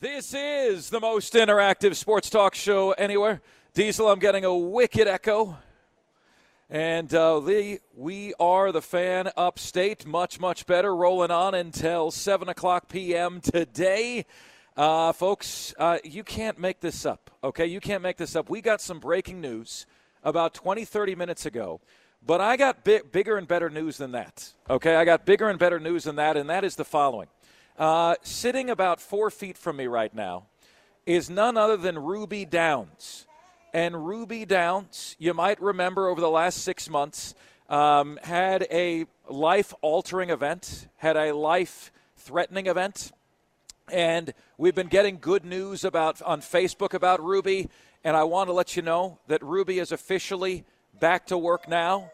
This is the most interactive sports talk show anywhere. Diesel, I'm getting a wicked echo. And uh, Lee, we are the fan upstate. Much, much better. Rolling on until 7 o'clock p.m. today. Uh, folks, uh, you can't make this up, okay? You can't make this up. We got some breaking news about 20, 30 minutes ago. But I got bi- bigger and better news than that, okay? I got bigger and better news than that, and that is the following. Uh, sitting about four feet from me right now is none other than Ruby Downs. And Ruby Downs, you might remember over the last six months, um, had a life altering event, had a life threatening event. And we've been getting good news about on Facebook about Ruby. And I want to let you know that Ruby is officially back to work now.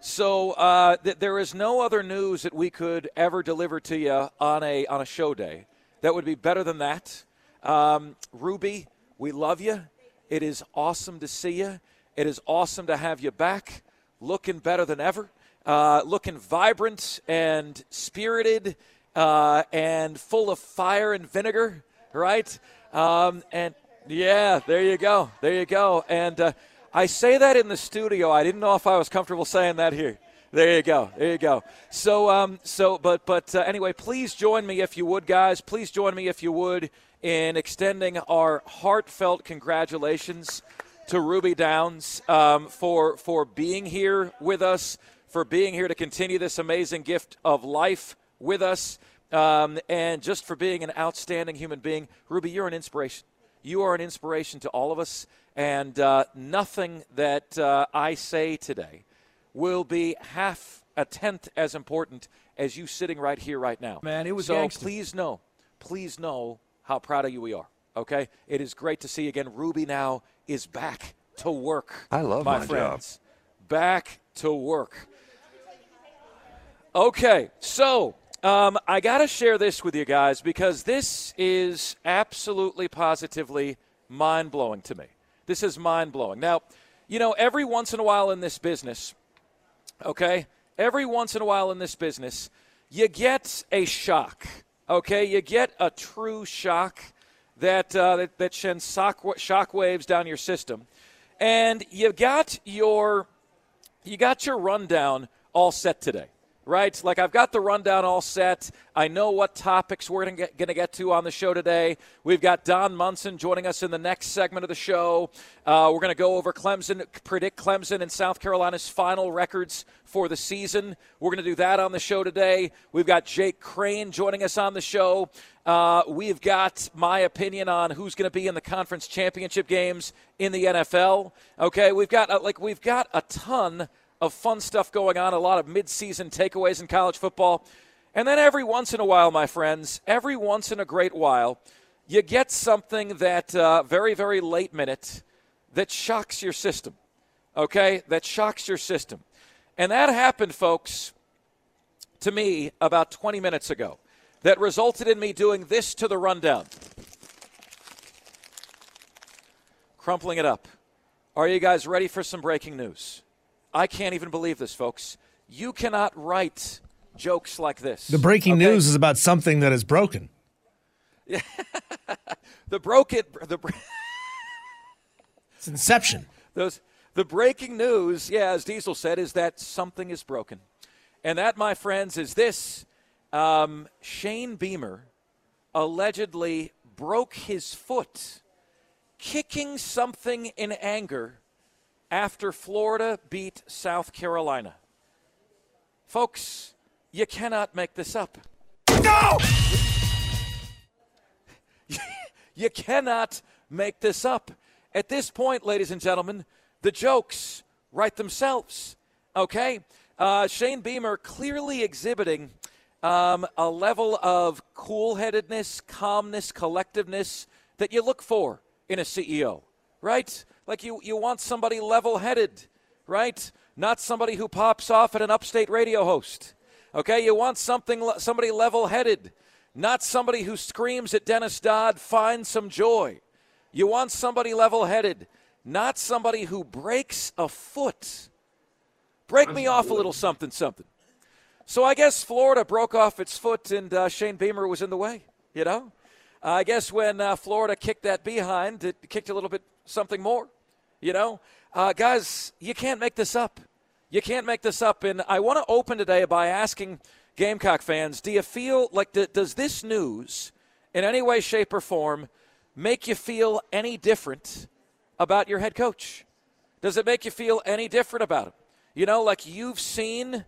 So uh, th- there is no other news that we could ever deliver to you on a on a show day that would be better than that. Um, Ruby, we love you. It is awesome to see you. It is awesome to have you back, looking better than ever, uh, looking vibrant and spirited, uh, and full of fire and vinegar. Right? Um, and yeah, there you go. There you go. And uh, I say that in the studio. I didn't know if I was comfortable saying that here. There you go. There you go. So, um, so, but, but uh, anyway, please join me if you would, guys. Please join me if you would in extending our heartfelt congratulations to Ruby Downs um, for for being here with us, for being here to continue this amazing gift of life with us, um, and just for being an outstanding human being. Ruby, you're an inspiration. You are an inspiration to all of us. And uh, nothing that uh, I say today will be half a tenth as important as you sitting right here, right now. Man, it was so. gangster. Please know, please know how proud of you we are. Okay, it is great to see you again. Ruby now is back to work. I love my, my job. friends. Back to work. Okay, so um, I got to share this with you guys because this is absolutely positively mind blowing to me. This is mind blowing. Now, you know, every once in a while in this business, okay, every once in a while in this business, you get a shock, okay? You get a true shock that, uh, that, that sends shock, waves down your system. And you got your, you got your rundown all set today right? Like I've got the rundown all set. I know what topics we're going to get to on the show today. We've got Don Munson joining us in the next segment of the show. Uh, we're going to go over Clemson, predict Clemson and South Carolina's final records for the season. We're going to do that on the show today. We've got Jake Crain joining us on the show. Uh, we've got my opinion on who's going to be in the conference championship games in the NFL. Okay, we've got uh, like we've got a ton of fun stuff going on, a lot of midseason takeaways in college football. And then every once in a while, my friends, every once in a great while, you get something that uh, very, very late minute that shocks your system. Okay? That shocks your system. And that happened, folks, to me about 20 minutes ago. That resulted in me doing this to the rundown. Crumpling it up. Are you guys ready for some breaking news? I can't even believe this, folks. You cannot write jokes like this. The breaking okay? news is about something that is broken. the broken the It's Inception. those the breaking news, yeah, as Diesel said, is that something is broken, and that, my friends, is this: um, Shane Beamer allegedly broke his foot kicking something in anger after Florida beat South Carolina. Folks, you cannot make this up. No! you cannot make this up. At this point, ladies and gentlemen, the jokes write themselves. Okay? Uh, Shane Beamer clearly exhibiting um, a level of cool headedness, calmness, collectiveness that you look for in a CEO, right? Like you, you want somebody level headed, right? Not somebody who pops off at an upstate radio host. Okay, you want something somebody level headed, not somebody who screams at Dennis Dodd, find some joy. You want somebody level headed, not somebody who breaks a foot. Break me off a little something, something. So I guess Florida broke off its foot and uh, Shane Beamer was in the way, you know? I guess when uh, Florida kicked that behind, it kicked a little bit something more, you know? Uh, guys, you can't make this up. You can't make this up. And I want to open today by asking Gamecock fans do you feel like, does this news in any way, shape, or form make you feel any different about your head coach? Does it make you feel any different about him? You know, like you've seen,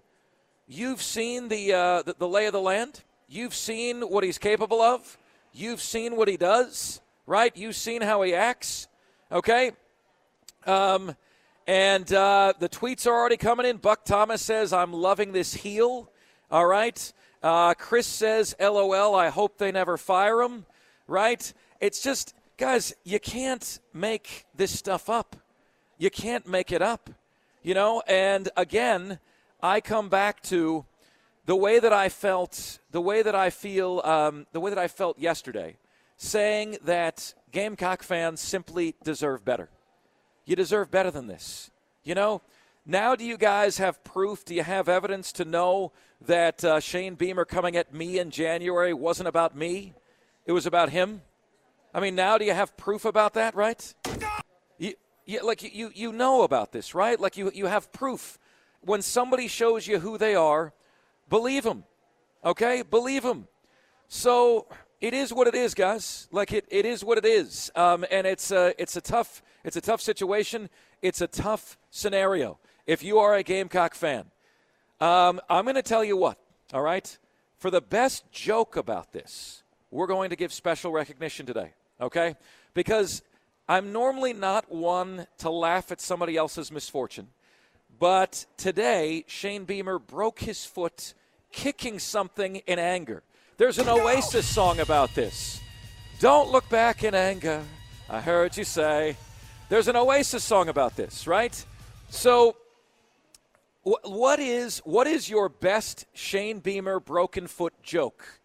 you've seen the, uh, the, the lay of the land. You've seen what he's capable of. You've seen what he does, right? You've seen how he acts, okay? Um, and uh, the tweets are already coming in. Buck Thomas says, I'm loving this heel. All right. Uh, Chris says, LOL, I hope they never fire him. Right? It's just, guys, you can't make this stuff up. You can't make it up. You know, and again, I come back to the way that I felt, the way that I feel, um, the way that I felt yesterday, saying that Gamecock fans simply deserve better. You deserve better than this. You know, now do you guys have proof? Do you have evidence to know that uh, Shane Beamer coming at me in January wasn't about me? It was about him? I mean, now do you have proof about that, right? You, you, like you, you know about this, right? Like you, you have proof. When somebody shows you who they are, believe them. Okay? Believe them. So it is what it is, guys. Like it, it is what it is. Um, and it's a, it's a tough it's a tough situation. It's a tough scenario. If you are a Gamecock fan, um, I'm going to tell you what. All right, for the best joke about this, we're going to give special recognition today. Okay, because I'm normally not one to laugh at somebody else's misfortune, but today Shane Beamer broke his foot kicking something in anger. There's an Oasis song about this. Don't look back in anger. I heard you say. There's an Oasis song about this, right? So, what is what is your best Shane Beamer broken foot joke?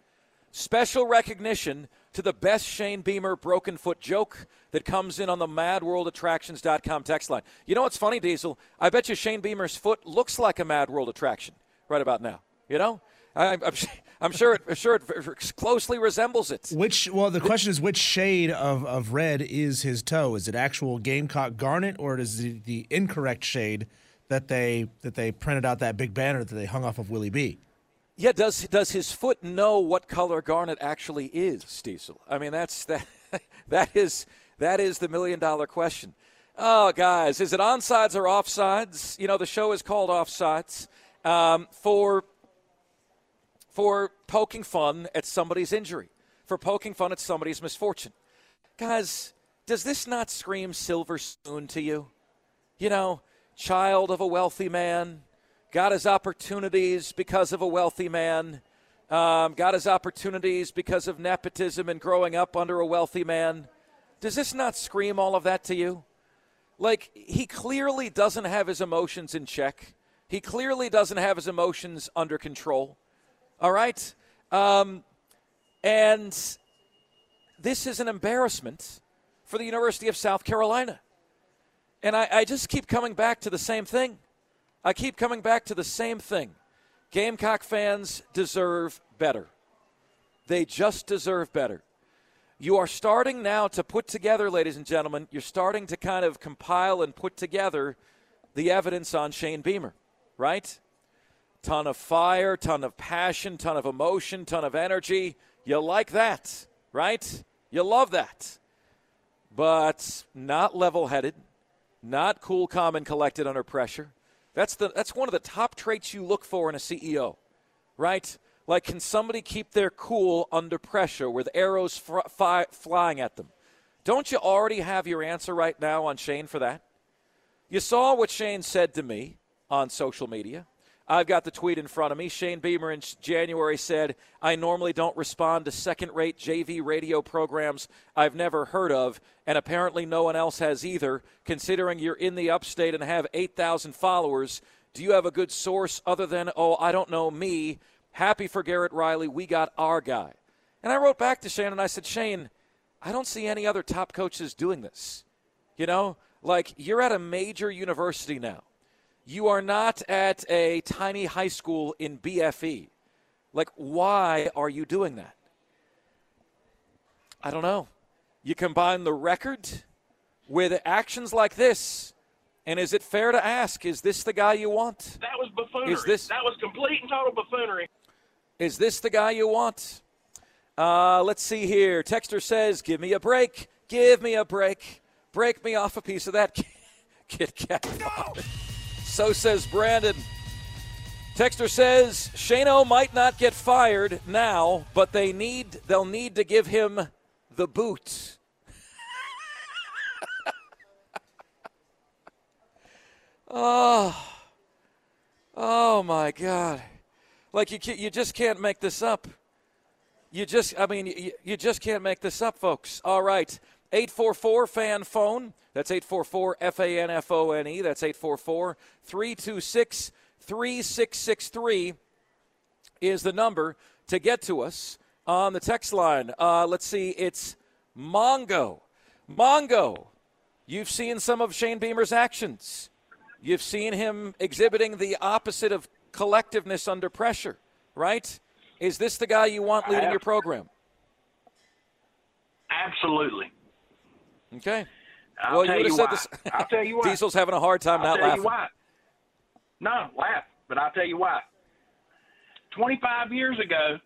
Special recognition to the best Shane Beamer broken foot joke that comes in on the MadWorldAttractions.com text line. You know what's funny, Diesel? I bet you Shane Beamer's foot looks like a Mad World attraction right about now. You know, I, I'm, I'm sure it, I'm sure it closely resembles it. Which well, the question is which shade of, of red is his toe? Is it actual Gamecock garnet, or is it the incorrect shade that they that they printed out that big banner that they hung off of Willie B? Yeah, does does his foot know what color garnet actually is, Diesel? I mean, that's that that is that is the million dollar question. Oh, guys, is it onsides or offsides? You know, the show is called Offsides. Um, for for poking fun at somebody's injury, for poking fun at somebody's misfortune. Guys, does this not scream silver spoon to you? You know, child of a wealthy man, got his opportunities because of a wealthy man, um, got his opportunities because of nepotism and growing up under a wealthy man. Does this not scream all of that to you? Like, he clearly doesn't have his emotions in check. He clearly doesn't have his emotions under control. All right? Um, and this is an embarrassment for the University of South Carolina. And I, I, just keep coming back to the same thing. I keep coming back to the same thing. Gamecock fans deserve better. They just deserve better. You are starting now to put together, ladies and gentlemen, you're starting to kind of compile and put together the evidence on Shane Beamer, right? Ton of fire, ton of passion, ton of emotion, ton of energy. You like that, right? You love that. But not level headed, not cool, calm, and collected under pressure. That's, the, that's one of the top traits you look for in a CEO, right? Like, can somebody keep their cool under pressure with arrows fr- fi- flying at them? Don't you already have your answer right now on Shane for that? You saw what Shane said to me on social media. I've got the tweet in front of me. Shane Beamer in January said, I normally don't respond to second rate JV radio programs I've never heard of, and apparently no one else has either. Considering you're in the upstate and have 8,000 followers, do you have a good source other than, oh, I don't know, me? Happy for Garrett Riley. We got our guy. And I wrote back to Shane and I said, Shane, I don't see any other top coaches doing this. You know, like you're at a major university now. You are not at a tiny high school in BFE. Like, why are you doing that? I don't know. You combine the record with actions like this, and is it fair to ask, is this the guy you want? That was buffoonery. Is this- that was complete and total buffoonery. Is this the guy you want? Uh, let's see here. Texter says, "Give me a break. Give me a break. Break me off a piece of that Kit Kat." bar." So says Brandon. Texter says Shano might not get fired now, but they need they'll need to give him the boot. oh, oh my God! Like you, you just can't make this up. You just, I mean, you, you just can't make this up, folks. All right. 844 fan phone. That's 844 F A N F O N E. That's 844 326 3663 is the number to get to us on the text line. Uh, let's see. It's Mongo. Mongo, you've seen some of Shane Beamer's actions. You've seen him exhibiting the opposite of collectiveness under pressure, right? Is this the guy you want leading your program? Absolutely. Okay. I'll well, tell you would you why. said this. I'll tell you why. Diesel's having a hard time I'll not tell laughing. you why. No, laugh, but I'll tell you why. 25 years ago,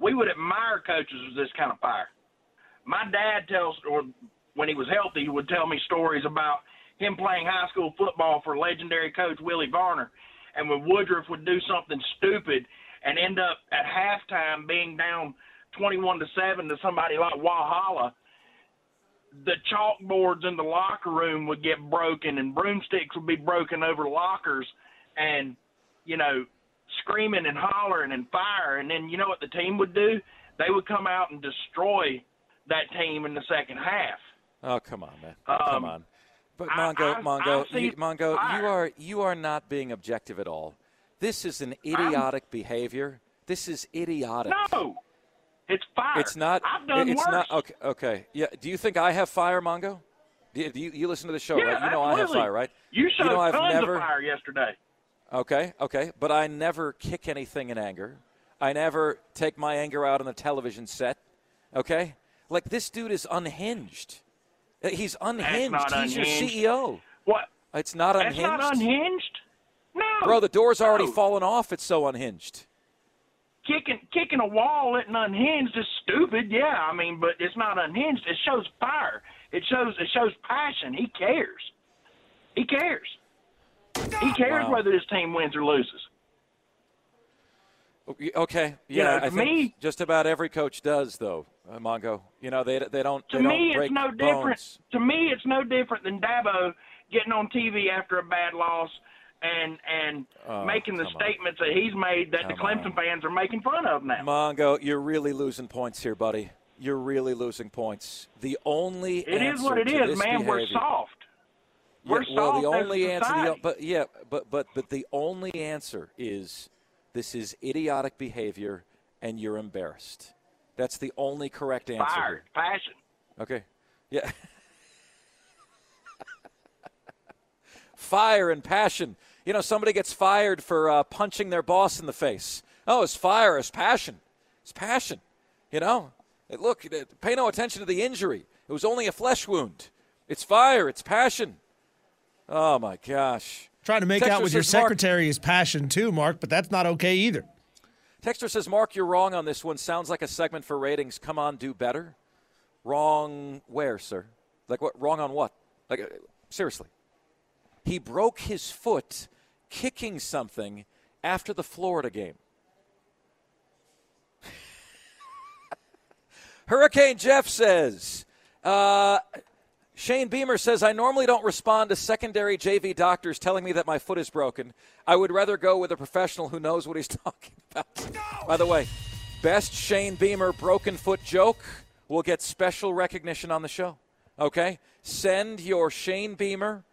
we would admire coaches with this kind of fire. My dad tells, or when he was healthy, he would tell me stories about him playing high school football for legendary coach Willie Varner. And when Woodruff would do something stupid and end up at halftime being down 21 to 7 to somebody like Walhalla, the chalkboards in the locker room would get broken and broomsticks would be broken over lockers and you know screaming and hollering and fire and then you know what the team would do they would come out and destroy that team in the second half Oh, come on, man. come Um, on. But I- Mongo, I- Mongo, I've you, Mongo, you are you are not being objective at all. This is an idiotic behavior. This is idiotic. no it's fire It's not. i've done it's worse not. Okay. Okay. Yeah. Do you think I have fire, Mongo? Do you, do you, you listen to the show, yeah, right? You know I have fire, right? you showed know I've tons never. of fire yesterday Okay. Okay. But I never kick anything in anger. I never take my anger out on the television set. Okay. Like this dude is unhinged. Uh, He's unhinged. not He's your. CEO. what It's not unhinged. that's unhinged. not unhinged no Bro, the door's already No. fallen off. It's so unhinged. Kicking kicking a wall isn't unhinged is stupid. Yeah, I mean, but it's not unhinged. It shows fire. It shows it shows passion. He cares. He cares. He cares Wow. whether his team wins or loses. Okay, You yeah, know, I think me- just about every coach does, though. Uh, Mongo, you know they they don't To they don't me, break it's no different. To me, it's no different than Dabo getting on TV after a bad loss and and Oh, making the come on. statements that he's made that the Clemson on. fans are making fun of now. Mongo, you're really losing points here, buddy. You're really losing points. The only It is what it is, man. We're soft. We're well, the soft as only answer, the, but yeah, but but but the only answer is this is idiotic behavior, and you're embarrassed. That's the only correct answer. Fire, here. passion. Okay. Yeah. fire and passion. You know, somebody gets fired for uh, punching their boss in the face. Oh, it's fire, it's passion. It's passion. You know, look, pay no attention to the injury. It was only a flesh wound. It's fire, it's passion. Oh, my gosh. Trying to make Texter out with your says, Mark- secretary is passion too, Mark, but that's not okay either. Texter says, Mark, you're wrong on this one. Sounds like a segment for ratings. Come on, do better. Wrong where, sir? Like what? Wrong on what? Like uh, seriously. He broke his foot kicking something after the Florida game. Hurricane Jeff says, uh, Shane Beamer says, I normally don't respond to secondary JV doctors telling me that my foot is broken. I would rather go with a professional who knows what he's talking about. No! By the way, best Shane Beamer broken foot joke will get special recognition on the show. Okay? Send your Shane Beamer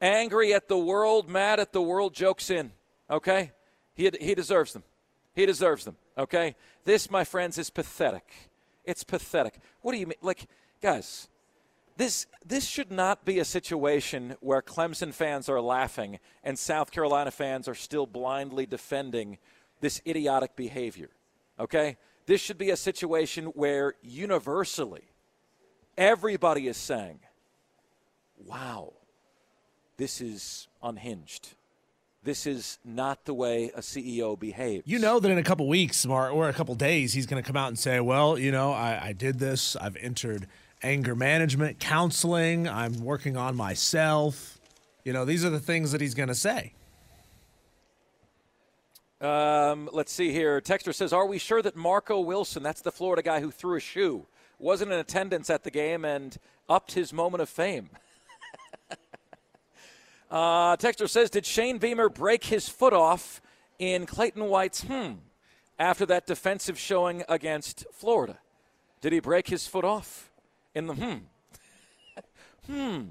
angry at the world, mad at the world jokes in. Okay? He, he deserves them. He deserves them. Okay? This, my friends, is pathetic. It's pathetic. What do you mean? Like, guys, this this should not be a situation where Clemson fans are laughing and South Carolina fans are still blindly defending this idiotic behavior. Okay? This should be a situation where universally everybody is saying, "Wow, this is unhinged." this is not the way a CEO behaves. You know that in a couple weeks or a couple days, he's going to come out and say, well, you know, I, I did this. I've entered anger management, counseling. I'm working on myself. You know, these are the things that he's going to say. Um, let's see here. Texter says, Are we sure that Marco Wilson, that's the Florida guy who threw a shoe, wasn't in attendance at the game and upped his moment of fame? Uh, Texter says, did Shane Beamer break his foot off in Clayton White's hmm after that defensive showing against Florida? Did he break his foot off in the hmm? hmm.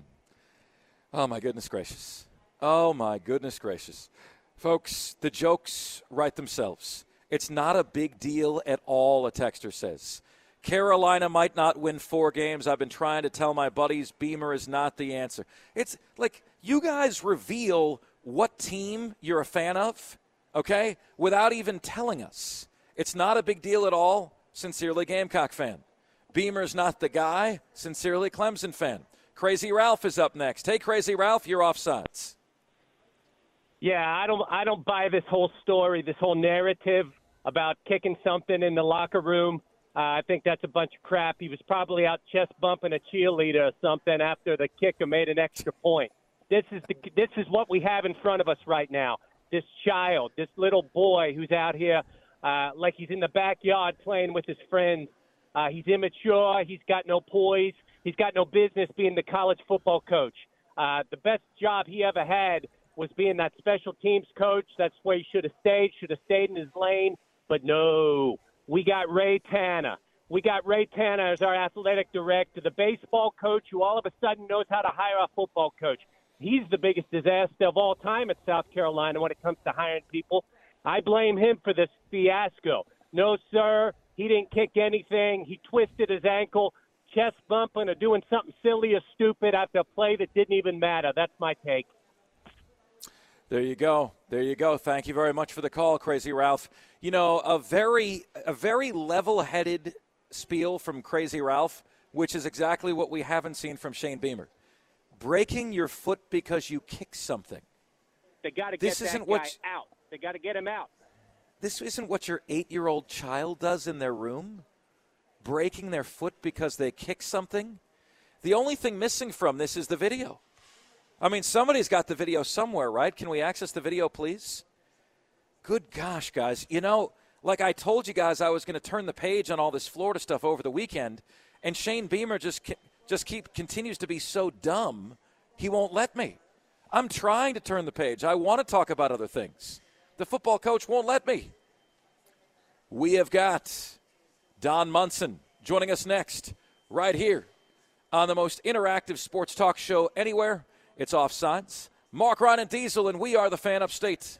Oh, my goodness gracious. Oh, my goodness gracious. Folks, the jokes write themselves. It's not a big deal at all, a texter says. Carolina might not win four games. I've been trying to tell my buddies Beamer is not the answer. It's like you guys reveal what team you're a fan of, okay, without even telling us. It's not a big deal at all. Sincerely, Gamecock fan. Beamer's not the guy. Sincerely, Clemson fan. Crazy Ralph is up next. Hey, Crazy Ralph, you're off sides. Yeah, I don't. I don't buy this whole story, this whole narrative about kicking something in the locker room. Uh, I think that's a bunch of crap. He was probably out chest bumping a cheerleader or something after the kicker made an extra point. This is the, this is what we have in front of us right now. This child, this little boy who's out here uh, like he's in the backyard playing with his friends. Uh, he's immature. He's got no poise. He's got no business being the college football coach. Uh, the best job he ever had was being that special teams coach. That's where he should have stayed. Should have stayed in his lane. But no, we got Ray Tanner. We got Ray Tanner as our athletic director, the baseball coach who all of a sudden knows how to hire a football coach. He's the biggest disaster of all time at South Carolina when it comes to hiring people. I blame him for this fiasco. No, sir, he didn't kick anything. He twisted his ankle, chest bumping or doing something silly or stupid after a play that didn't even matter. That's my take. There you go. There you go. Thank you very much for the call, Crazy Ralph. You know, a very a very level-headed spiel from Crazy Ralph, which is exactly what we haven't seen from Shane Beamer breaking your foot because you kicked something. They got to get this isn't what out. They got to get him out. This isn't what your eight-year-old child does in their room, breaking their foot because they kick something. The only thing missing from this is the video. I mean, somebody's got the video somewhere, right? Can we access the video, please? Good gosh, guys. You know, like I told you guys, I was going to turn the page on all this Florida stuff over the weekend, and Shane Beamer just just keep continues to be so dumb, he won't let me. I'm trying to turn the page. I want to talk about other things. The football coach won't let me. We have got Don Munson joining us next, right here on the most interactive sports talk show anywhere. It's Offsides. Mark Ryan and Diesel, and we are the fan upstate.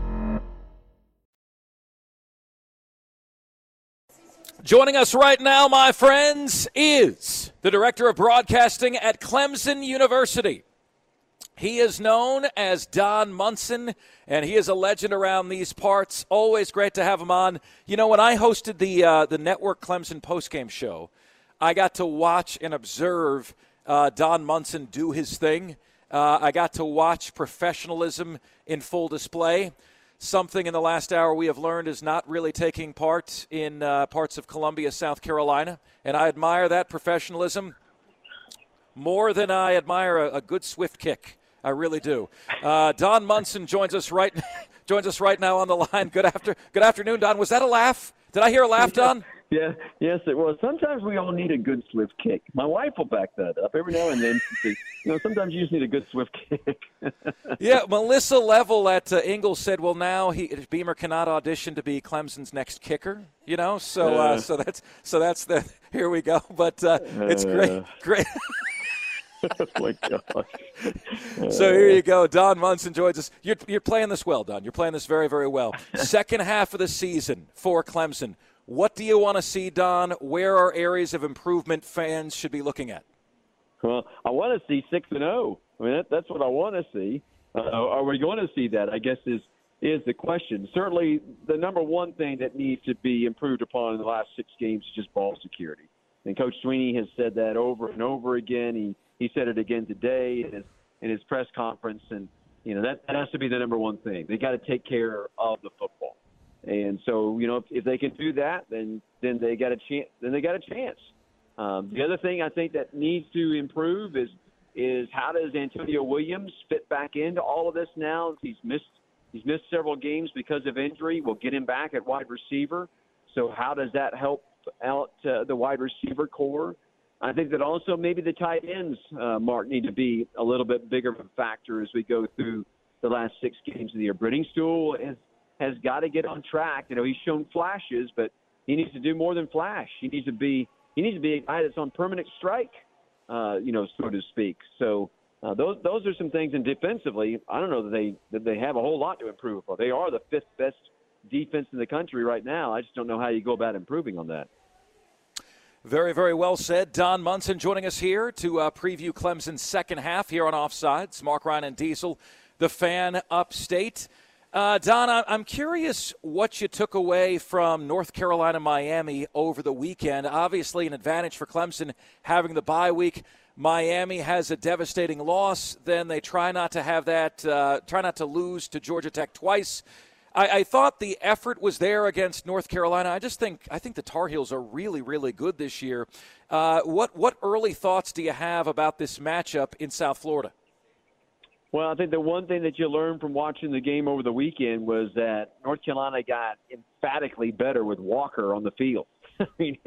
Joining us right now, my friends, is the Director of Broadcasting at Clemson University. He is known as Don Munson, and he is a legend around these parts. Always great to have him on. You know, when I hosted the uh, the network Clemson postgame show, I got to watch and observe uh, Don Munson do his thing. Uh, I got to watch professionalism in full display something in the last hour we have learned is not really taking part in uh, parts of Columbia, South Carolina. And I admire that professionalism more than I admire a, a good swift kick. I really do. Uh, Don Munson joins us right joins us right now on the line. Good after good afternoon, Don. Was that a laugh? Did I hear a laugh, Don? Yeah, yes, it was. Sometimes we all need a good swift kick. My wife will back that up every now and then. you know, sometimes you just need a good swift kick. yeah, Melissa Level at uh, Ingles said, "Well, now he Beamer cannot audition to be Clemson's next kicker." You know, so uh, so that's so that's the here we go. But uh, it's great, great. oh my gosh. so here you go. Don Munson joins us. You're, you're playing this well, Don. You're playing this very, very well. Second half of the season for Clemson. What do you want to see, Don? Where are areas of improvement fans should be looking at? Well, I want to see six and zero. I mean, that, that's what I want to see. Uh, are we going to see that? I guess is is the question. Certainly, the number one thing that needs to be improved upon in the last six games is just ball security. And Coach Swinney has said that over and over again. He he said it again today in his in his press conference, and you know that, that has to be the number one thing. They got to take care of the football. And so, you know, if, if they can do that, then then they got a chance. Then they got a chance. Um, the other thing I think that needs to improve is is how does Antonio Williams fit back into all of this now? He's missed he's missed several games because of injury. We'll get him back at wide receiver. So how does that help out uh, the wide receiver corps? I think that also maybe the tight ends, uh, Mark, need to be a little bit bigger of a factor as we go through the last six games of the year. Stool has has got to get on track. You know, he's shown flashes, but he needs to do more than flash. He needs to be he needs to be a guy that's on permanent strike, uh, you know, so to speak. So uh, those those are some things. And defensively, I don't know that they that they have a whole lot to improve upon. They are the fifth best defense in the country right now. I just don't know how you go about improving on that. Very, very well said. Don Munson joining us here to uh, preview Clemson's second half here on Offsides. Mark Ryan and Diesel, the fan upstate. Uh, Don, I'm curious what you took away from North Carolina Miami over the weekend. Obviously, an advantage for Clemson having the bye week. Miami has a devastating loss. Then they try not to have that, uh, try not to lose to Georgia Tech twice. I, I, thought the effort was there against North Carolina. I just think I think the Tar Heels are really, really good this year. Uh, what what early thoughts do you have about this matchup in South Florida? Well, I think the one thing that you learned from watching the game over the weekend was that North Carolina got emphatically better with Walker on the field. I mean,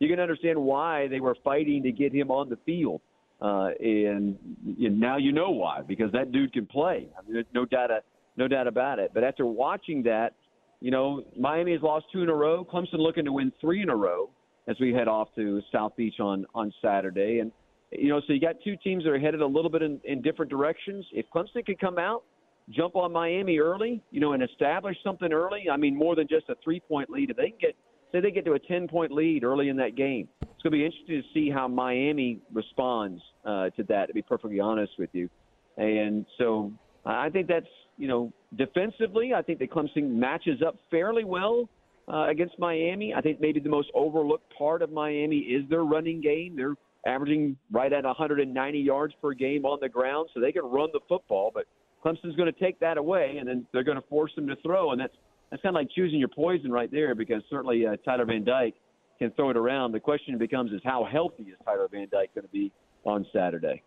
you can understand why they were fighting to get him on the field, uh, and, and now you know why because that dude can play. I mean, no doubt, no doubt about it. But after watching that, you know, Miami has lost two in a row. Clemson looking to win three in a row as we head off to South Beach on on Saturday, and you know, so you got two teams that are headed a little bit in, in different directions. If Clemson could come out, jump on Miami early, you know, and establish something early, I mean, more than just a three point lead, if they can get, say, they get to a 10 point lead early in that game, it's going to be interesting to see how Miami responds uh, to that, to be perfectly honest with you. And so I think that's, you know, defensively, I think that Clemson matches up fairly well uh, against Miami. I think maybe the most overlooked part of Miami is their running game. They're averaging right at 190 yards per game on the ground, so they can run the football. But Clemson's going to take that away, and then they're going to force them to throw, and that's that's kind of like choosing your poison right there because certainly uh, Tyler Van Dyke can throw it around. The question becomes is how healthy is Tyler Van Dyke going to be on Saturday?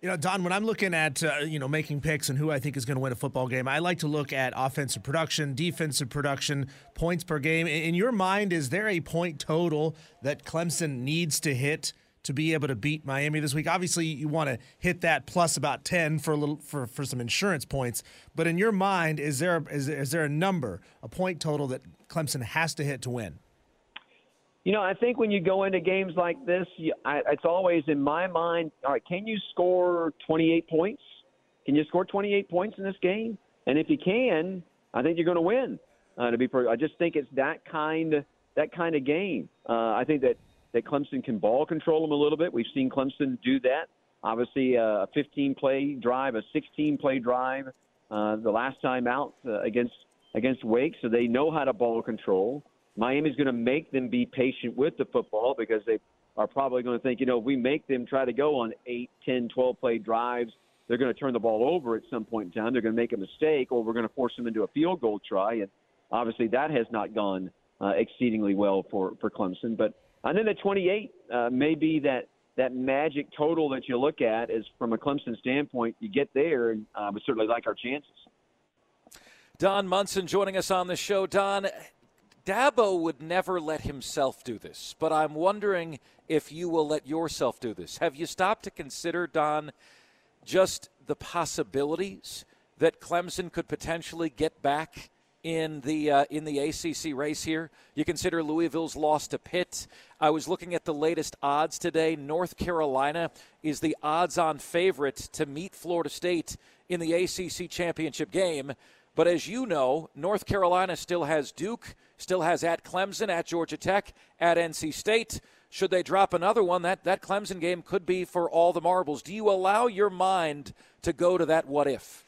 You know, Don, when I'm looking at uh, you know making picks and who I think is going to win a football game, I like to look at offensive production, defensive production, points per game. In your mind, is there a point total that Clemson needs to hit to be able to beat Miami this week? Obviously, you want to hit that plus about ten for a little for, for some insurance points. But in your mind, is there is, is there a number, a point total that Clemson has to hit to win? You know, I think when you go into games like this, you, I, it's always in my mind. All right, can you score 28 points? Can you score 28 points in this game? And if you can, I think you're going to win. Uh, to be, I just think it's that kind that kind of game. Uh, I think that that Clemson can ball control them a little bit. We've seen Clemson do that. Obviously, a 15 play drive, a 16 play drive, uh, the last time out uh, against against Wake, so they know how to ball control. Miami's going to make them be patient with the football because they are probably going to think, you know, if we make them try to go on 8, 10, 12 play drives, they're going to turn the ball over at some point in time. They're going to make a mistake, or we're going to force them into a field goal try. And obviously, that has not gone uh, exceedingly well for, for Clemson. But and then the 28 uh, may be that that magic total that you look at is from a Clemson standpoint. You get there, and uh, we certainly like our chances. Don Munson joining us on the show. Don, Dabo would never let himself do this, but I'm wondering if you will let yourself do this. Have you stopped to consider, Don, just the possibilities that Clemson could potentially get back in the uh, in the ACC race here? You consider Louisville's loss to Pitt. I was looking at the latest odds today. North Carolina is the odds-on favorite to meet Florida State in the ACC championship game. But as you know, North Carolina still has Duke, still has at Clemson, at Georgia Tech, at NC State. Should they drop another one, that, that Clemson game could be for all the marbles. Do you allow your mind to go to that what if?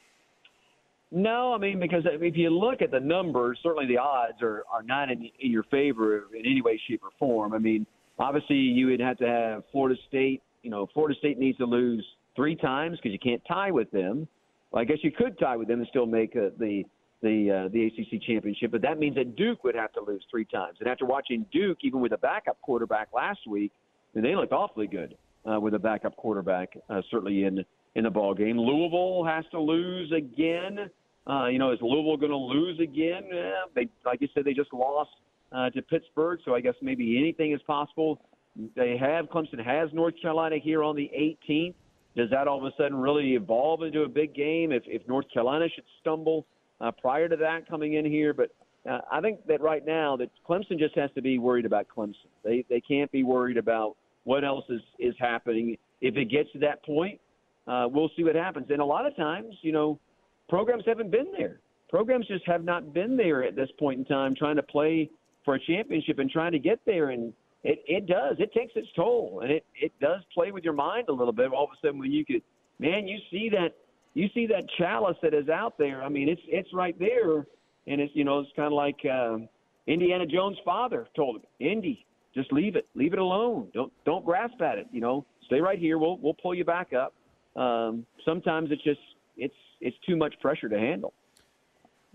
No, I mean because if you look at the numbers, certainly the odds are are not in, in your favor in any way, shape, or form. I mean, obviously you would have to have Florida State. You know, Florida State needs to lose three times because you can't tie with them. Well, I guess you could tie with them and still make uh, the the uh, the ACC championship, but that means that Duke would have to lose three times. And after watching Duke, even with a backup quarterback last week, and they looked awfully good uh, with a backup quarterback, uh, certainly in in the ball game. Louisville has to lose again. Uh, you know, is Louisville going to lose again? Yeah, they, like you said, they just lost uh, to Pittsburgh, so I guess maybe anything is possible. They have Clemson has North Carolina here on the 18th. Does that all of a sudden really evolve into a big game if, if North Carolina should stumble uh, prior to that coming in here? But uh, I think that right now that Clemson just has to be worried about Clemson. They they can't be worried about what else is is happening. If it gets to that point, uh, we'll see what happens. And a lot of times, you know, programs haven't been there. Programs just have not been there at this point in time, trying to play for a championship and trying to get there. And it, it does. It takes its toll, and it, it does play with your mind a little bit. All of a sudden, when you could, man, you see that you see that chalice that is out there. I mean, it's it's right there, and it's you know it's kind of like um, Indiana Jones' father told him, Indy, just leave it, leave it alone. Don't don't grasp at it. You know, stay right here. We'll we'll pull you back up. Um, sometimes it's just it's it's too much pressure to handle.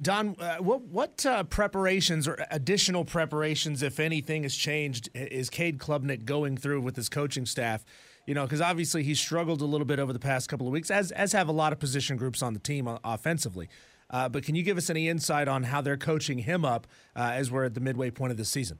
Don, uh, what what uh, preparations or additional preparations, if anything, has changed? Is Cade Klubnik going through with his coaching staff? You know, because obviously he's struggled a little bit over the past couple of weeks, as as have a lot of position groups on the team uh, offensively. Uh, but can you give us any insight on how they're coaching him up uh, as we're at the midway point of the season?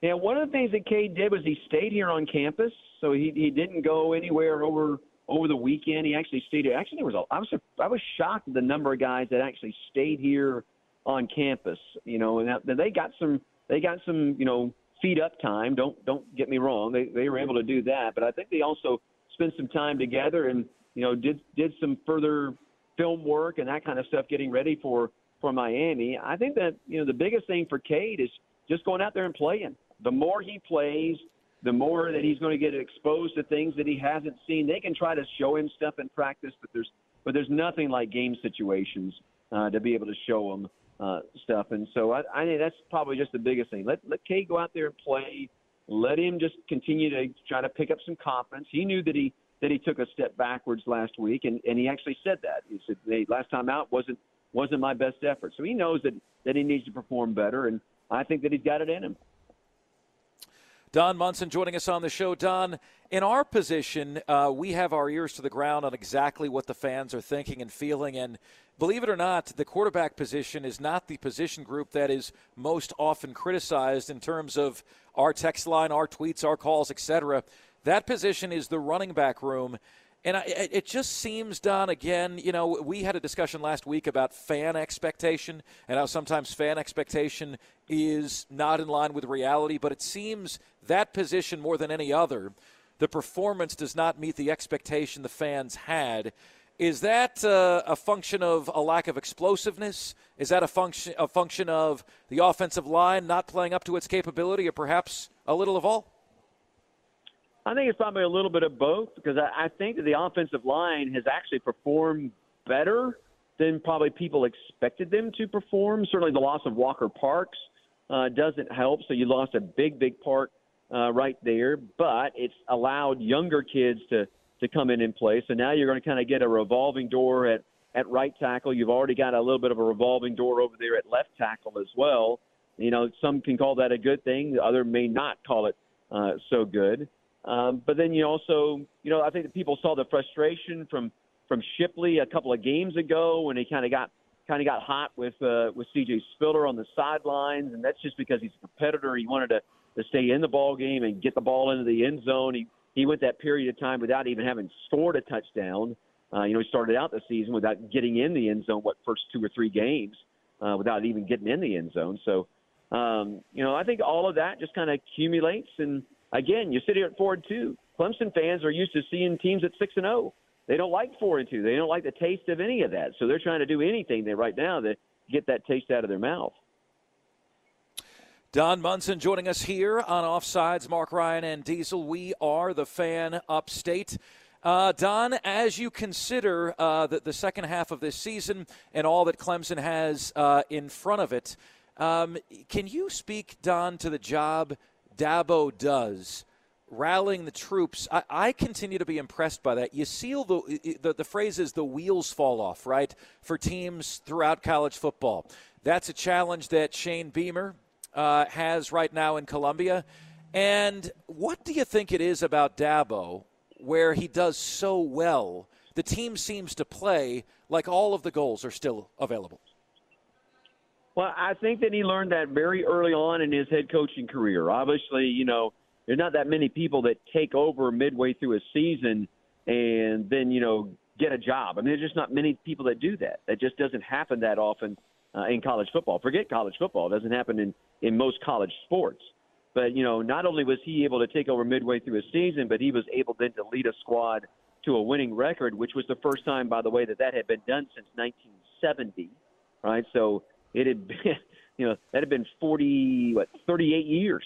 Yeah, one of the things that Cade did was he stayed here on campus, so he he didn't go anywhere over over the weekend. He actually stayed here. Actually, there was a, I was I was shocked at the number of guys that actually stayed here on campus. You know, and that, they got some they got some you know feed up time. Don't don't get me wrong. They they were able to do that, but I think they also spent some time together and you know did did some further film work and that kind of stuff, getting ready for for Miami. I think that you know the biggest thing for Cade is just going out there and playing. The more he plays, the more that he's going to get exposed to things that he hasn't seen. They can try to show him stuff in practice, but there's but there's nothing like game situations uh, to be able to show him uh, stuff. And so I, I think that's probably just the biggest thing. Let let Cade go out there and play. Let him just continue to try to pick up some confidence. He knew that he that he took a step backwards last week, and, and he actually said that. He said, "Hey, last time out wasn't wasn't my best effort." So he knows that that he needs to perform better, and I think that he's got it in him. Don Munson joining us on the show. Don, in our position, uh, we have our ears to the ground on exactly what the fans are thinking and feeling. And believe it or not, the quarterback position is not the position group that is most often criticized in terms of our text line, our tweets, our calls, etc. That position is the running back room. And I, it just seems, Don, again, you know, we had a discussion last week about fan expectation and how sometimes fan expectation is not in line with reality, but it seems that position more than any other, the performance does not meet the expectation the fans had. Is that uh, a function of a lack of explosiveness? Is that a function a function of the offensive line not playing up to its capability, or perhaps a little of all? I think it's probably a little bit of both because I, I think that the offensive line has actually performed better than probably people expected them to perform. Certainly, the loss of Walker Parks uh, doesn't help. So you lost a big, big part uh, right there, but it's allowed younger kids to to come in and play. So now you're going to kind of get a revolving door at at right tackle. You've already got a little bit of a revolving door over there at left tackle as well. You know, some can call that a good thing. The other may not call it uh, so good. Um, but then you also, you know, I think that people saw the frustration from from Shipley a couple of games ago when he kind of got kind of got hot with uh, with C.J. Spiller on the sidelines, and that's just because he's a competitor. He wanted to to stay in the ball game and get the ball into the end zone. He he went that period of time without even having scored a touchdown. Uh, you know, he started out the season without getting in the end zone. What first two or three games uh, without even getting in the end zone. So, um, you know, I think all of that just kind of accumulates and again, you sit here at four and two. Clemson fans are used to seeing teams at six and zero. Oh. They don't like four and two. They don't like the taste of any of that. So they're trying to do anything they right now to get that taste out of their mouth. Don Munson joining us here on Offsides. Mark Ryan and Diesel. We are the fan upstate. Uh, Don, as you consider uh, the, the, second half of this season and all that Clemson has uh, in front of it, um, can you speak, Don, to the job Dabo does, rallying the troops, I, I, continue to be impressed by that. You see the, the the phrase is the wheels fall off, right, for teams throughout college football. That's a challenge that Shane Beamer uh, has right now in Columbia. And what do you think it is about Dabo where he does so well? The team seems to play like all of the goals are still available. Well, I think that he learned that very early on in his head coaching career. Obviously, you know, there's not that many people that take over midway through a season and then, you know, get a job. I mean, there's just not many people that do that. That just doesn't happen that often uh, in college football. Forget college football; it doesn't happen in in most college sports. But you know, not only was he able to take over midway through a season, but he was able then to lead a squad to a winning record, which was the first time, by the way, that that had been done since 1970. Right, so it had been, you know, that had been 40, what, 38 years.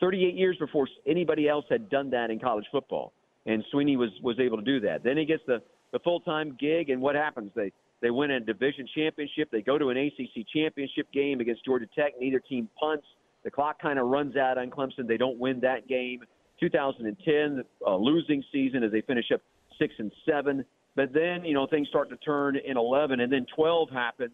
38 years before anybody else had done that in college football. And Swinney was, was able to do that. Then he gets the, the full time gig, and what happens? They, they win a division championship. They go to an ACC championship game against Georgia Tech. Neither team punts. The clock kind of runs out on Clemson. They don't win that game. 2010, a uh, losing season as they finish up six and seven. But then, you know, things start to turn in 11, and then 12 happens,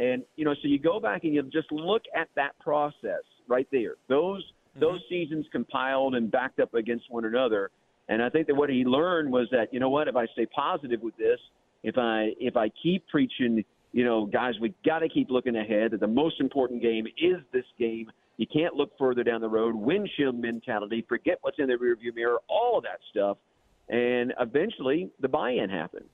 and you know, so you go back and you just look at that process right there. Those mm-hmm. those seasons compiled and backed up against one another. And I think that what he learned was that you know what, if I stay positive with this, if I if I keep preaching, you know, guys, we got to keep looking ahead. That the most important game is this game. You can't look further down the road. Windshield mentality. Forget what's in the rearview mirror. All of that stuff. And eventually, the buy-in happened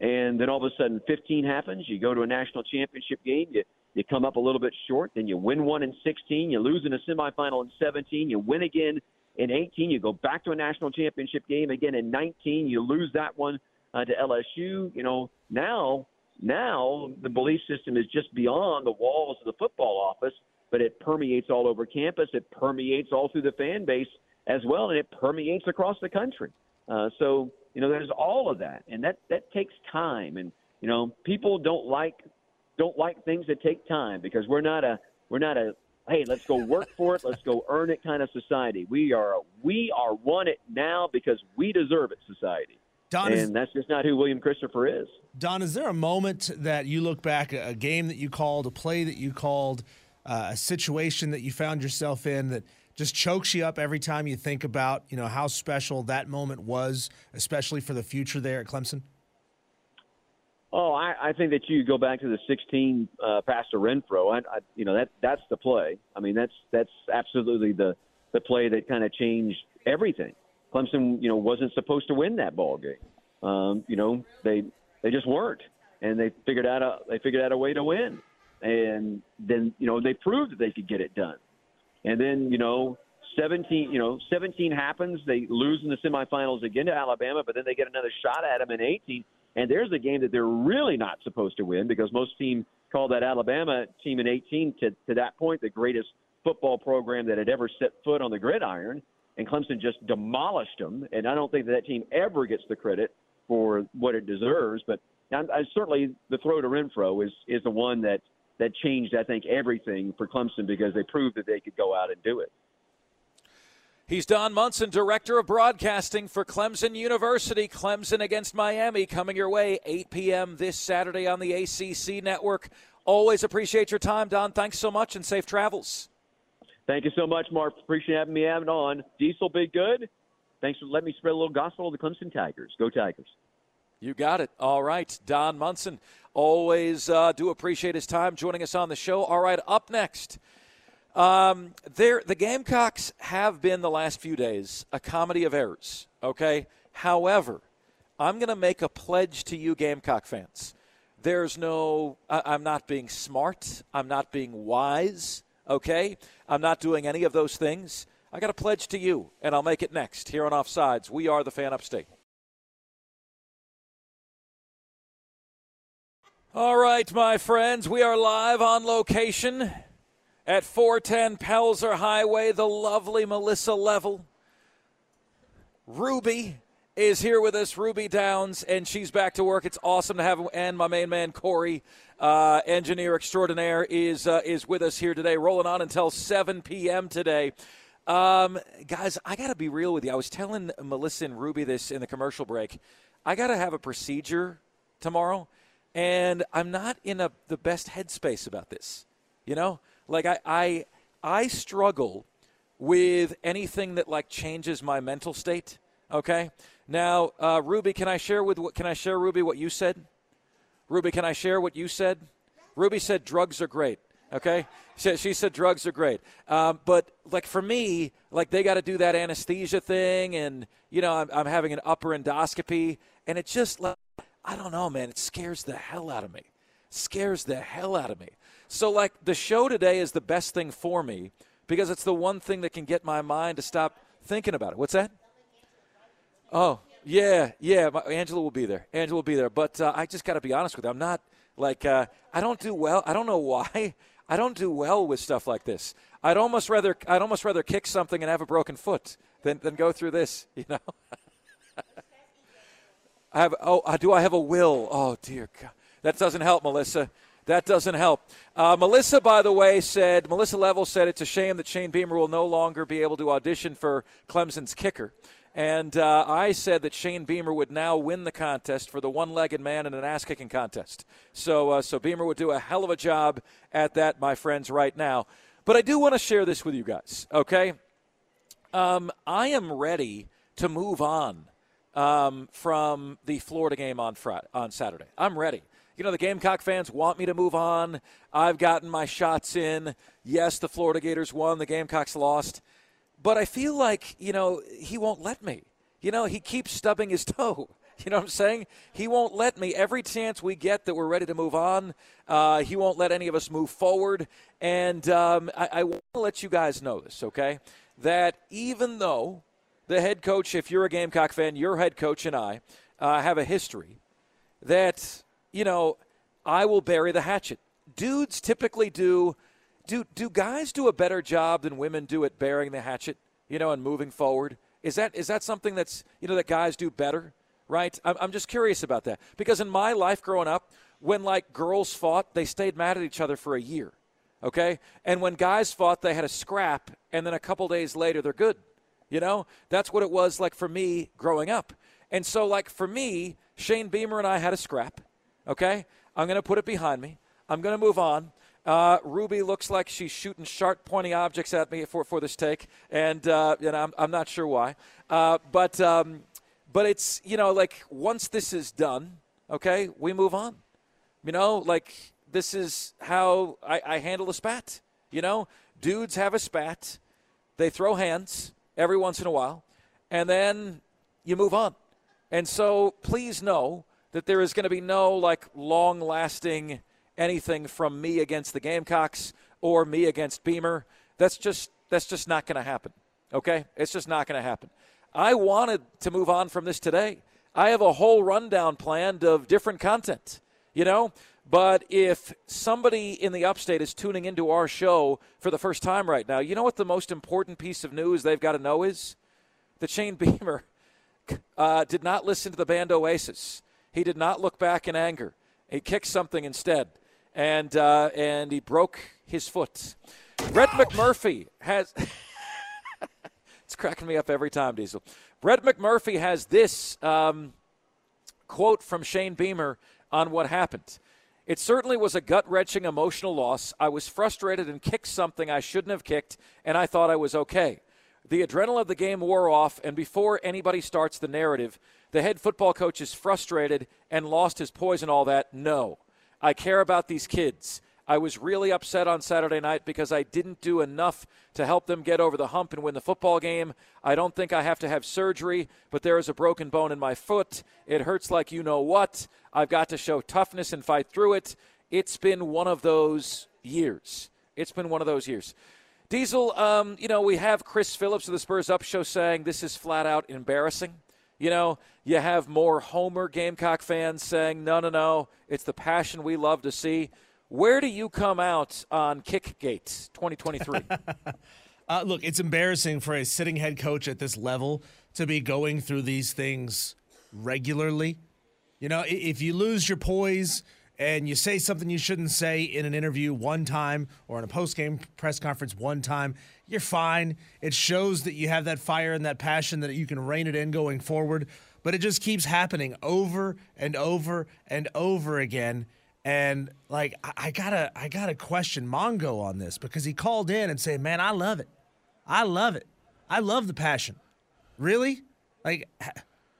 and then all of a sudden 15 happens. You go to a national championship game. You you come up a little bit short. Then you win one in 16. You lose in a semifinal in 17. You win again in 18. You go back to a national championship game again in 19. You lose that one uh, to LSU. You know now now the belief system is just beyond the walls of the football office, but it permeates all over campus. It permeates all through the fan base as well, and it permeates across the country. Uh, so you know, there's all of that, and that that takes time. And you know, people don't like don't like things that take time because we're not a we're not a hey let's go work for it let's go earn it kind of society. We are a, we are want it now because we deserve it society. Don, and is, that's just not who William Christopher is. Don, is there a moment that you look back, a game that you called, a play that you called, uh, a situation that you found yourself in that just chokes you up every time you think about, you know, how special that moment was, especially for the future there at Clemson? Oh, I, I think that you go back to the 16 uh, pass to Renfro. I, I, you know, that that's the play. I mean, that's that's absolutely the the play that kind of changed everything. Clemson, you know, wasn't supposed to win that ball game. Um, you know, they they just weren't, and they figured out a they figured out a way to win, and then you know they proved that they could get it done, and then you know 17 you know 17 happens they lose in the semifinals again to Alabama, but then they get another shot at them in 18, and there's a game that they're really not supposed to win because most teams call that Alabama team in 18 to to that point the greatest football program that had ever set foot on the gridiron and Clemson just demolished them. And I don't think that, that team ever gets the credit for what it deserves. But I, I, certainly the throw to Renfro is is the one that that changed, I think, everything for Clemson because they proved that they could go out and do it. He's Don Munson, Director of Broadcasting for Clemson University. Clemson against Miami coming your way 8 p.m. this Saturday on the ACC Network. Always appreciate your time, Don. Thanks so much and safe travels. Thank you so much, Mark. Appreciate having me having on. Diesel, be good. Thanks for letting me spread a little gospel of the Clemson Tigers. Go Tigers. You got it. All right. Don Munson, always uh, do appreciate his time joining us on the show. All right, up next. Um, there, the Gamecocks have been the last few days a comedy of errors. Okay. However, I'm going to make a pledge to you, Gamecock fans. There's no, I, I'm not being smart. I'm not being wise okay? I'm not doing any of those things. I got a pledge to you, and I'll make it next here on Offsides. We are the fan upstate. All right, my friends, we are live on location at 410 Pelzer Highway, the lovely Melissa Level. Ruby is here with us, Ruby Downs, and she's back to work. It's awesome to have and my main man Corey, uh, engineer extraordinaire, is uh, is with us here today, rolling on until 7 p.m. today. Um, guys, I got to be real with you. I was telling Melissa and Ruby this in the commercial break. I got to have a procedure tomorrow, and I'm not in a, the best headspace about this. You know, like I, I I struggle with anything that like changes my mental state. Okay. Now, uh, Ruby, can I share with what? can I share Ruby what you said? Ruby, can I share what you said? Ruby said drugs are great. Okay, she, she said drugs are great, um, but like for me, like they got to do that anesthesia thing, and you know I'm, I'm having an upper endoscopy, and it just like I don't know, man, it scares the hell out of me. Scares the hell out of me. So like the show today is the best thing for me because it's the one thing that can get my mind to stop thinking about it. What's that? Oh, yeah, yeah. Angela will be there. Angela will be there. But uh, I just got to be honest with you. I'm not like uh, I don't do well. I don't know why. I don't do well with stuff like this. I'd almost rather I'd almost rather kick something and have a broken foot than than go through this. You know. I have. Oh, uh, do I have a will? Oh dear God, that doesn't help, Melissa. That doesn't help. Uh, Melissa, by the way, said Melissa Level said it's a shame that Shane Beamer will no longer be able to audition for Clemson's kicker. And uh, I said that Shane Beamer would now win the contest for the one-legged man in an ass-kicking contest. So, uh, so Beamer would do a hell of a job at that, my friends, right now. But I do want to share this with you guys. Okay, um, I am ready to move on um, from the Florida game on Friday, on Saturday. I'm ready. You know, the Gamecock fans want me to move on. I've gotten my shots in. Yes, the Florida Gators won. The Gamecocks lost. But I feel like, you know, he won't let me. You know, he keeps stubbing his toe. You know what I'm saying? He won't let me. Every chance we get that we're ready to move on, uh, he won't let any of us move forward. And um, I, I want to let you guys know this, okay? That even though the head coach, if you're a Gamecock fan, your head coach and I uh, have a history, that, you know, I will bury the hatchet. Dudes typically do do do guys do a better job than women do at burying the hatchet, you know, and moving forward? Is that is that something that's you know that guys do better? Right? I'm, I'm just curious about that because in my life growing up, when like girls fought, they stayed mad at each other for a year. Okay? And when guys fought, they had a scrap, and then a couple days later, they're good. You know? That's what it was like for me growing up. And so, like for me, Shane Beamer and I had a scrap. Okay? I'm going to put it behind me. I'm going to move on. Uh, Ruby looks like she's shooting sharp, pointy objects at me for, for this take, and uh, know, I'm, I'm not sure why. Uh, but um, but it's you know like once this is done, okay, we move on. You know, like this is how I, I handle a spat. You know, dudes have a spat, they throw hands every once in a while, and then you move on. And so please know that there is going to be no like long lasting anything from me against the Gamecocks or me against Beamer. That's just that's just not going to happen. Okay? It's just not going to happen. I wanted to move on from this today. I have a whole rundown planned of different content, you know? But if somebody in the upstate is tuning into our show for the first time right now, you know what the most important piece of news they've got to know is? That Shane Beamer uh, did not listen to the band Oasis. He did not look back in anger. He kicked something instead and uh, and he broke his foot. Brett McMurphy has. it's cracking me up every time, Diesel. Brett McMurphy has this um, quote from Shane Beamer on what happened. It certainly was a gut wrenching emotional loss. I was frustrated and kicked something I shouldn't have kicked, and I thought I was okay. The adrenaline of the game wore off, and before anybody starts the narrative, the head football coach is frustrated and lost his poise and all that. No. I care about these kids. I was really upset on Saturday night because I didn't do enough to help them get over the hump and win the football game. I don't think I have to have surgery, but there is a broken bone in my foot. It hurts like you know what. I've got to show toughness and fight through it. It's been one of those years. It's been one of those years. Diesel, um, you know, we have Chris Phillips of the Spurs Up Show saying this is flat out embarrassing. You know, you have more Homer Gamecock fans saying, no, no, no, it's the passion we love to see. Where do you come out on Kickgate 2023? uh, look, it's embarrassing for a sitting head coach at this level to be going through these things regularly. You know, if you lose your poise and you say something you shouldn't say in an interview one time or in a post game press conference one time, you're fine. It shows that you have that fire and that passion that you can rein it in going forward. But it just keeps happening over and over and over again. And like I, gotta I gotta question Mongo on this because he called in and said, Man, I love it. I love it. I love the passion. Really? Like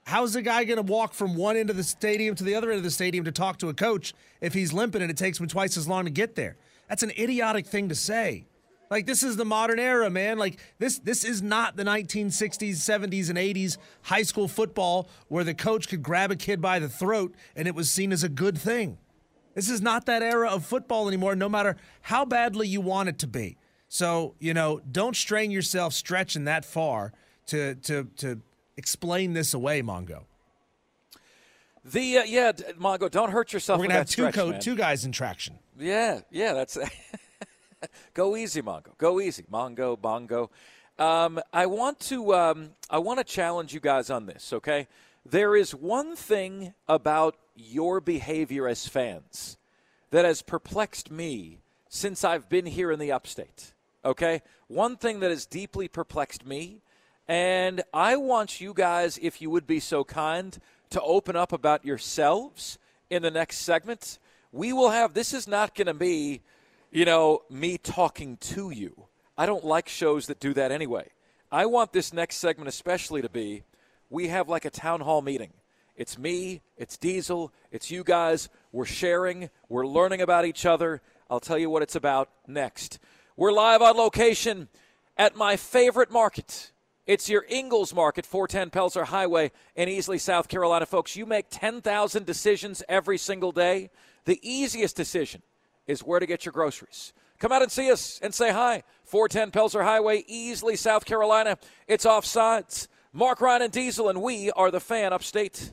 how's the guy gonna walk from one end of the stadium to the other end of the stadium to talk to a coach if he's limping and it takes him twice as long to get there? That's an idiotic thing to say. Like this is the modern era, man. Like this this is not the 1960s, 70s and 80s high school football where the coach could grab a kid by the throat and it was seen as a good thing. This is not that era of football anymore no matter how badly you want it to be. So, you know, don't strain yourself stretching that far to to to explain this away, Mongo. The uh, yeah, Mongo, don't hurt yourself. We're gonna have two stretch, co- two guys in traction. Yeah, yeah, that's Go easy, Mongo. Go easy, Mongo, Bongo. Um, I want to um, I want to challenge you guys on this. Okay, there is one thing about your behavior as fans that has perplexed me since I've been here in the upstate. Okay, one thing that has deeply perplexed me, and I want you guys, if you would be so kind, to open up about yourselves in the next segment. We will have this is not going to be you know, me talking to you. I don't like shows that do that anyway. I want this next segment especially to be we have like a town hall meeting. It's me, it's Diesel, it's you guys. We're sharing, we're learning about each other. I'll tell you what it's about next. We're live on location at my favorite market. It's your Ingles Market, 410 Pelzer Highway in Easley, South Carolina. Folks, you make 10,000 decisions every single day. The easiest decision is where to get your groceries. Come out and see us and say hi. 410 Pelzer Highway, Easley, South Carolina. It's offsides. Mark Ryan and Diesel, and we are the fan upstate.